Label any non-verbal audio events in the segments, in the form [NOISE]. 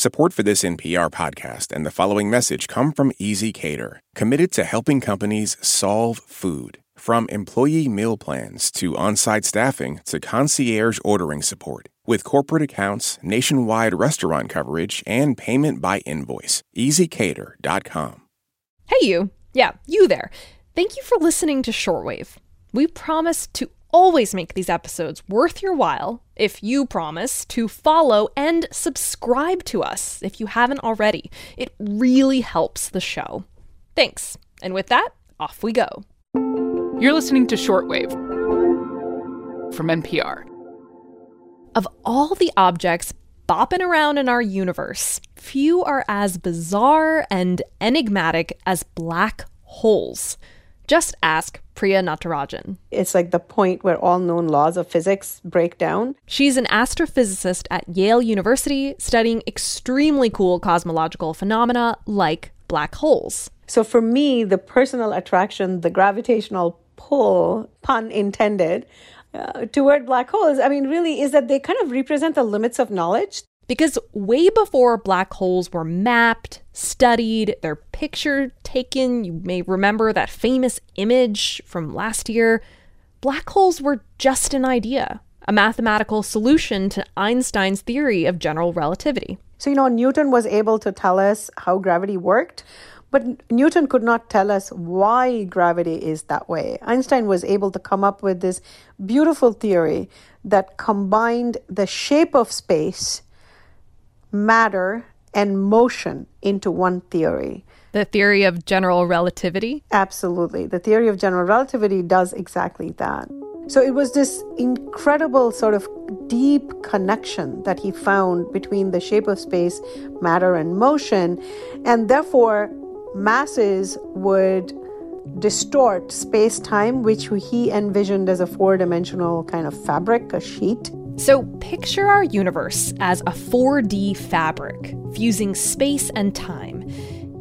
Support for this NPR podcast and the following message come from ezCater, committed to helping companies solve food. From employee meal plans to on site staffing to concierge ordering support. With corporate accounts, nationwide restaurant coverage, and payment by invoice. ezCater.com. Hey, you. Yeah, you there. Thank you for listening to Shortwave. We promise to always make these episodes worth your while if you promise to follow and subscribe to us if you haven't already. It really helps the show. Thanks. And with that, off we go. You're listening to Shortwave from NPR. Of all the objects bopping around in our universe, few are as bizarre and enigmatic as black holes. Just ask Priya Natarajan. It's like the point where all known laws of physics break down. She's an astrophysicist at Yale University studying extremely cool cosmological phenomena like black holes. So for me, the personal attraction, the gravitational pull, pun intended, uh, toward black holes, I mean, really is that they kind of represent the limits of knowledge. Because way before black holes were mapped, studied, their picture taken, you may remember that famous image from last year, black holes were just an idea, a mathematical solution to Einstein's theory of general relativity. So, you know, Newton was able to tell us how gravity worked, but Newton could not tell us why gravity is that way. Einstein was able to come up with this beautiful theory that combined the shape of space, matter, and motion into one theory. The theory of general relativity? Absolutely. The theory of general relativity does exactly that. So it was this incredible sort of deep connection that he found between the shape of space, matter, and motion. And therefore, masses would distort space time, which he envisioned as a four dimensional kind of fabric, a sheet. So picture our universe as a 4D fabric, fusing space and time.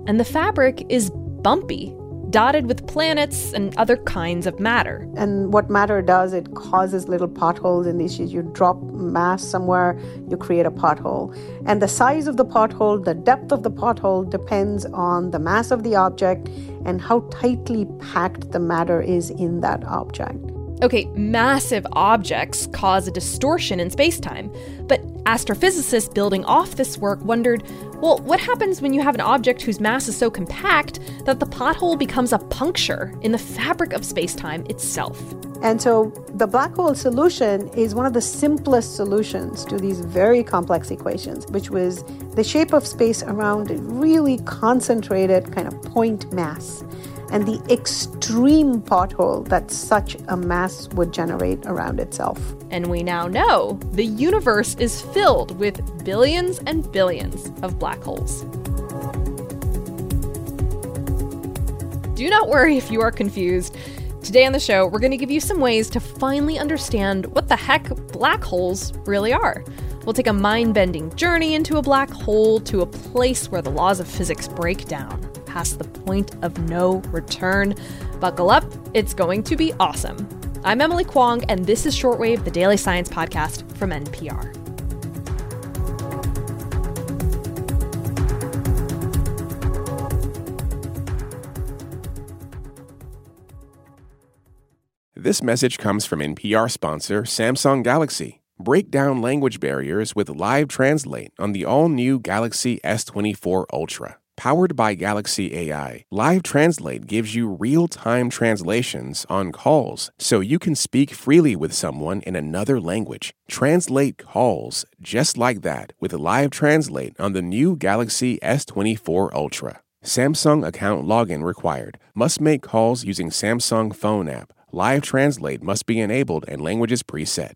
And the fabric is bumpy, dotted with planets and other kinds of matter. And what matter does, it causes little potholes in these. You drop mass somewhere, you create a pothole. And the size of the pothole, the depth of the pothole depends on the mass of the object and how tightly packed the matter is in that object. Okay, massive objects cause a distortion in spacetime, but astrophysicists building off this work wondered well, what happens when you have an object whose mass is so compact that the pothole becomes a puncture in the fabric of spacetime itself? And so the black hole solution is one of the simplest solutions to these very complex equations, which was the shape of space around a really concentrated kind of point mass and the extreme pothole that such a mass would generate around itself. And we now know the universe is filled with billions and billions of black holes. Do not worry if you are confused. Today on the show, we're going to give you some ways to finally understand what the heck black holes really are. We'll take a mind bending journey into a black hole to a place where the laws of physics break down past the point of no return. Buckle up, it's going to be awesome. I'm Emily Kwong, and this is Shortwave, the daily science podcast from NPR. This message comes from NPR sponsor Samsung Galaxy. Break down language barriers with Live Translate on the all new Galaxy S24 Ultra. Powered by Galaxy AI, Live Translate gives you real time translations on calls so you can speak freely with someone in another language. Translate calls just like that with Live Translate on the new Galaxy S24 Ultra. Samsung account login required. Must make calls using Samsung phone app. Live Translate must be enabled and languages preset.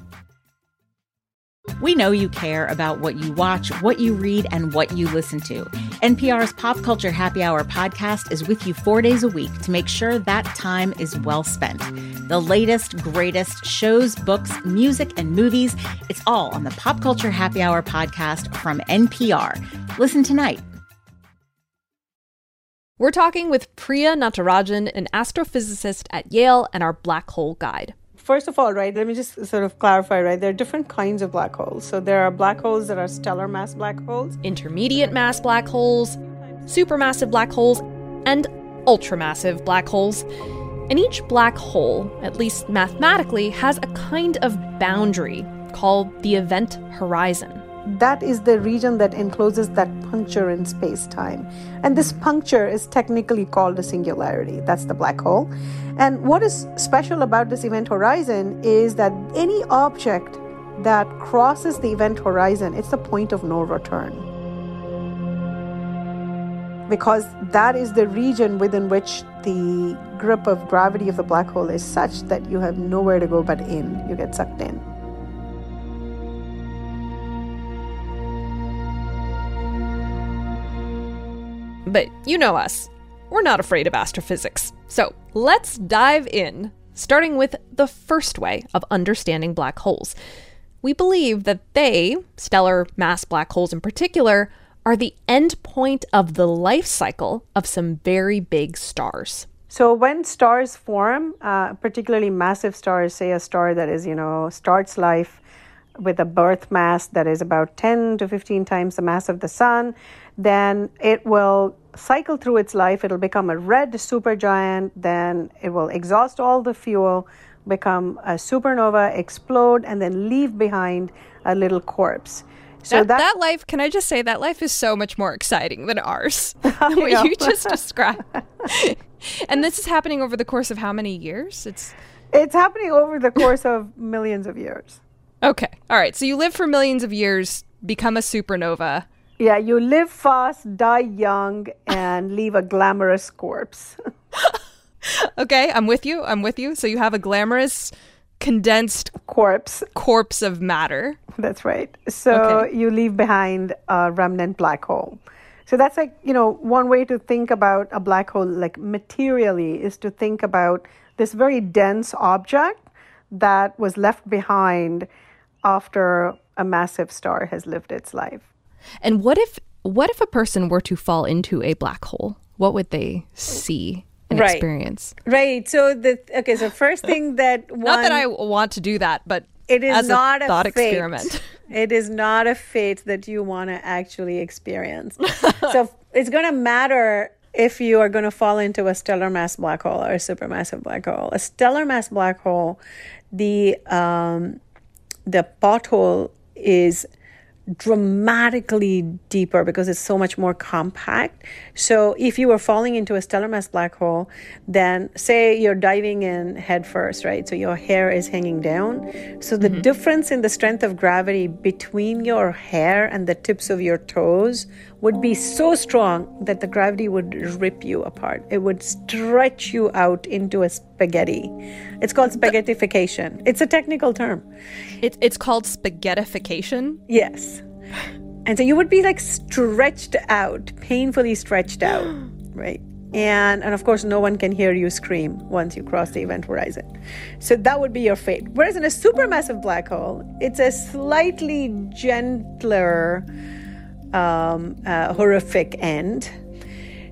We know you care about what you watch, what you read, and what you listen to. NPR's Pop Culture Happy Hour podcast is with you four days a week to make sure that time is well spent. The latest, greatest shows, books, music, and movies, it's all on the Pop Culture Happy Hour podcast from NPR. Listen tonight. We're talking with Priya Natarajan, an astrophysicist at Yale, and our black hole guide first of all, right, let me just sort of clarify, right? There are different kinds of black holes. So there are black holes that are stellar mass black holes, intermediate mass black holes, supermassive black holes, and ultramassive black holes. And each black hole, at least mathematically, has a kind of boundary called the event horizon. That is the region that encloses that puncture in space time. And this puncture is technically called a singularity. That's the black hole. And what is special about this event horizon is that any object that crosses the event horizon, it's the point of no return. Because that is the region within which the grip of gravity of the black hole is such that you have nowhere to go but in. You get sucked in. But you know us. We're not afraid of astrophysics. So let's dive in, starting with the first way of understanding black holes. We believe that they, stellar mass black holes in particular, are the end point of the life cycle of some very big stars. So when stars form, uh, particularly massive stars, say a star that is, you know, starts life with a birth mass that is about 10 to 15 times the mass of the sun, then it will cycle through its life. It'll become a red supergiant, then it will exhaust all the fuel, become a supernova, explode, and then leave behind a little corpse. So that, that, that life, can I just say, that life is so much more exciting than ours. [LAUGHS] [LAUGHS] what you just [LAUGHS] described. and this is happening over the course of how many years? It's it's happening over the course of millions of years. Okay. All right. So you live for millions of years, become a supernova, yeah, you live fast, die young, and leave a glamorous corpse. [LAUGHS] okay, I'm with you. I'm with you. So you have a glamorous, condensed corpse, corpse of matter. That's right. So okay. you leave behind a remnant black hole. So that's like, you know, one way to think about a black hole, like materially, is to think about this very dense object that was left behind after a massive star has lived its life. And what if what if a person were to fall into a black hole? What would they see and right. experience? Right. So the okay. So first thing that one, [LAUGHS] not that I want to do that, but it is not a, thought a experiment. [LAUGHS] It is not a fate that you want to actually experience. [LAUGHS] so it's going to matter if you are going to fall into a stellar mass black hole or a supermassive black hole. A stellar mass black hole, the um, the pothole is dramatically deeper because it's so much more compact. So if you were falling into a stellar mass black hole, then say you're diving in head first, right? So your hair is hanging down. So the mm-hmm. difference in the strength of gravity between your hair and the tips of your toes would be so strong that the gravity would rip you apart. It would stretch you out into a spaghetti. It's called spaghettification. It's a technical term. It, it's called spaghettification? Yes. And so you would be like stretched out, painfully stretched out, [GASPS] right? And and of course no one can hear you scream once you cross the event horizon. So that would be your fate. Whereas in a supermassive black hole, it's a slightly gentler um, uh, horrific end.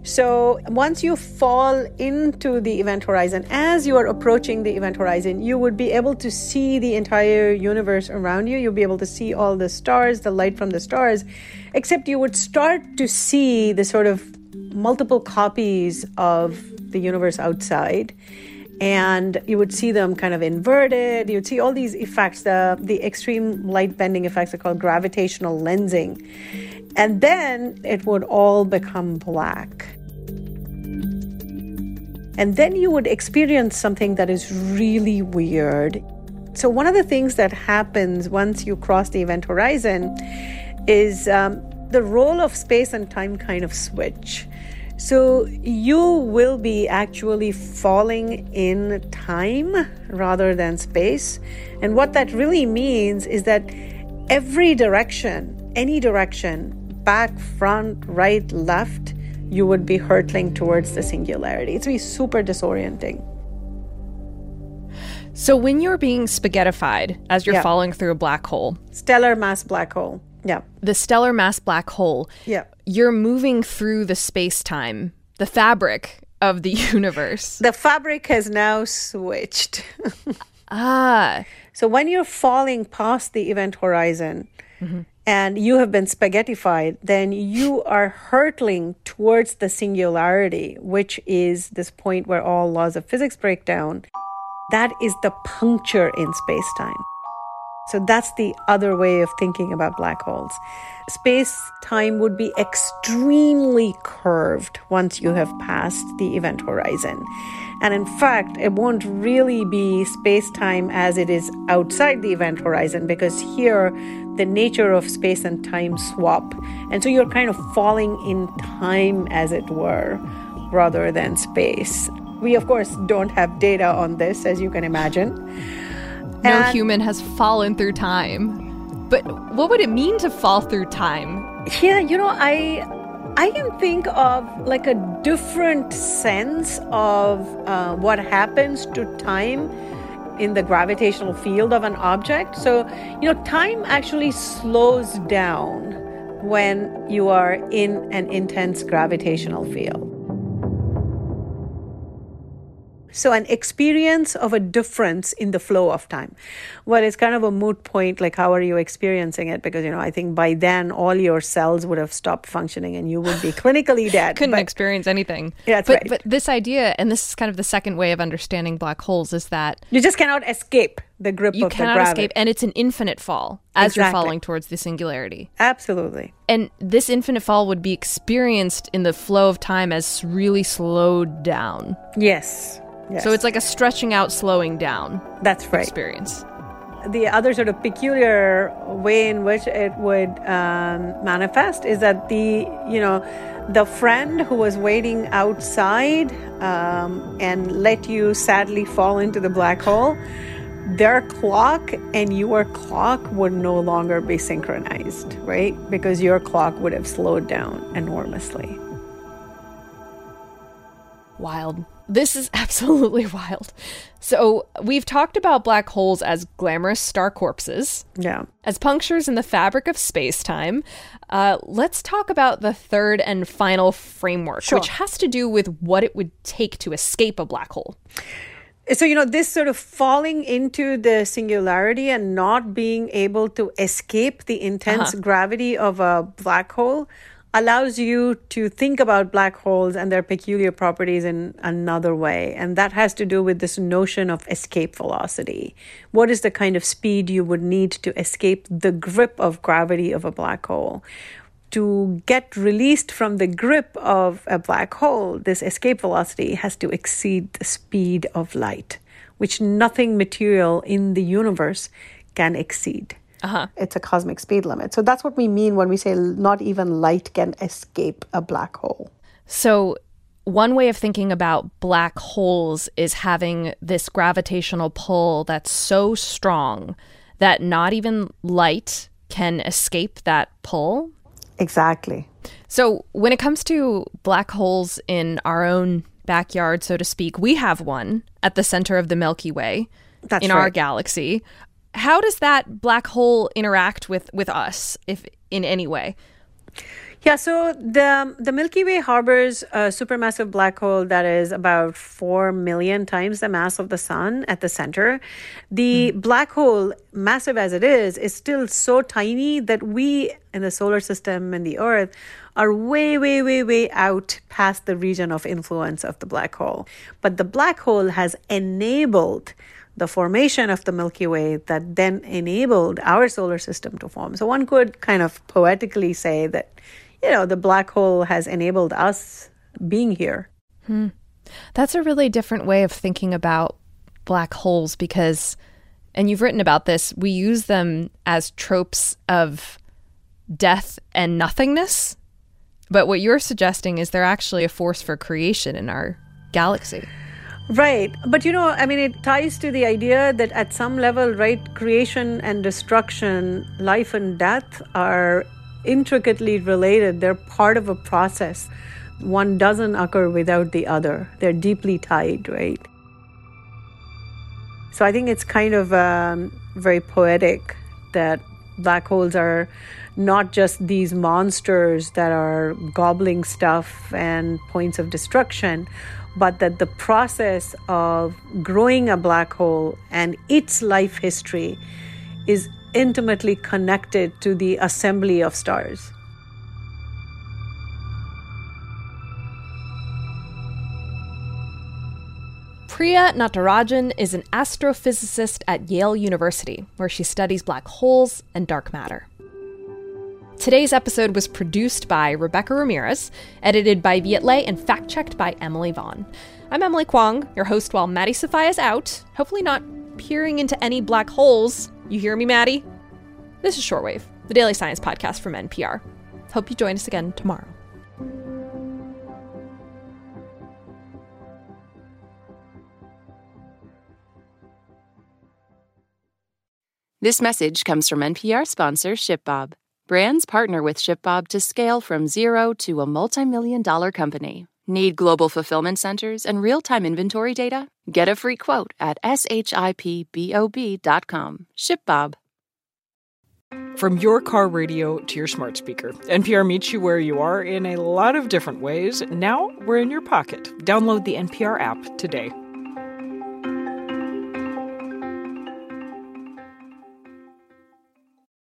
So once you fall into the event horizon, as you are approaching the event horizon, you would be able to see the entire universe around you. You'll be able to see all the stars, the light from the stars, except you would start to see the sort of multiple copies of the universe outside and you would see them kind of inverted you'd see all these effects the the extreme light bending effects are called gravitational lensing and then it would all become black. And then you would experience something that is really weird. So, one of the things that happens once you cross the event horizon is um, the role of space and time kind of switch. So, you will be actually falling in time rather than space. And what that really means is that every direction, any direction, back, front, right, left, you would be hurtling towards the singularity. It's be super disorienting. So when you're being spaghettified as you're Yeah. falling through a black hole, Stellar mass black hole. Yeah. the stellar mass black hole, Yeah. You're moving through the space time, the fabric of the [LAUGHS] universe. The fabric has now switched. [LAUGHS] ah, So when you're falling past the event horizon and you have been spaghettified, then you are hurtling towards the singularity, which is this point where all laws of physics break down. That is the puncture in space time. So that's the other way of thinking about black holes. Space time would be extremely curved once you have passed the event horizon. And in fact, it won't really be space time as it is outside the event horizon because here the nature of space and time swap. And so you're kind of falling in time, as it were, rather than space. We, of course, don't have data on this, as you can imagine. No And- human has fallen through time. But what would it mean to fall through time? Yeah, you know, I I can think of like a different sense of uh, what happens to time in the gravitational field of an object. So, you know, time actually slows down when you are in an intense gravitational field. So, an experience of a difference in the flow of time. Well, it's kind of a moot point, like, how are you experiencing it? Because, you know, I think by then all your cells would have stopped functioning and you would be clinically [LAUGHS] dead. You couldn't But- experience anything. Yeah, that's but, right. But this idea, and this is kind of the second way of understanding black holes, is that you just cannot escape the grip you of the cannot gravity. escape, and it's an infinite fall as you're falling towards the singularity. Absolutely. And this infinite fall would be experienced in the flow of time as really slowed down. Yes. Yes. So it's like a stretching out, slowing down that's right. experience. the other sort of peculiar way in which it would um, manifest is that the you know the friend who was waiting outside um, and let you sadly fall into the black hole their clock and your clock would no longer be synchronized right because your clock would have slowed down enormously Wild. This is [LAUGHS] absolutely wild. So, we've talked about black holes as glamorous star corpses, yeah as punctures in the fabric of space time. Uh, let's talk about the third and final framework, Sure. which has to do with what it would take to escape a black hole. so you know this sort of falling into the singularity and not being able to escape the intense gravity of a black hole allows you to think about black holes and their peculiar properties in another way. And that has to do with this notion of escape velocity. What is the kind of speed you would need to escape the grip of gravity of a black hole? To get released from the grip of a black hole, this escape velocity has to exceed the speed of light, which nothing material in the universe can exceed. Uh-huh. It's a cosmic speed limit. So that's what we mean when we say not even light can escape a black hole. So, one way of thinking about black holes is having this gravitational pull that's so strong that not even light can escape that pull. Exactly. So, when it comes to black holes in our own backyard, so to speak, we have one at the center of the Milky Way That's in our galaxy. How does that black hole interact with with us, if in any way? Yeah, so the the Milky Way harbors a supermassive black hole that is about 4 million times the mass of the sun at the center. The hmm. black hole, massive as it is, is still so tiny that we in the solar system and the earth are way way way way out past the region of influence of the black hole. But the black hole has enabled the formation of the Milky Way that then enabled our solar system to form. So one could kind of poetically say that, you know, the black hole has enabled us being here. Hmm. That's a really different way of thinking about black holes because, and you've written about this, we use them as tropes of death and nothingness. But what you're suggesting is they're actually a force for creation in our galaxy. Right. But you know, I mean, it ties to the idea that at some level, right, creation and destruction, life and death are intricately related. They're part of a process. One doesn't occur without the other, they're deeply tied, right? So I think it's kind of um, very poetic that black holes are not just these monsters that are gobbling stuff and points of destruction, but that the process of growing a black hole and its life history is intimately connected to the assembly of stars. Priya Natarajan is an astrophysicist at Yale University, where she studies black holes and dark matter. Today's episode was produced by Rebecca Ramirez, edited by Viet Le, and fact checked by Emily Vaughn. I'm Emily Kwong, your host while Maddie Sofia is out, hopefully not peering into any black holes. You hear me, Maddie? This is Shortwave, the daily science podcast from NPR. Hope you join us again tomorrow. This message comes from NPR sponsor ShipBob. Brands partner with ShipBob to scale from zero to a multi-million dollar company. Need global fulfillment centers and real-time inventory data? Get a free quote at shipbob.com. ShipBob. From your car radio to your smart speaker, NPR meets you where you are in a lot of different ways. Now we're in your pocket. Download the NPR app today.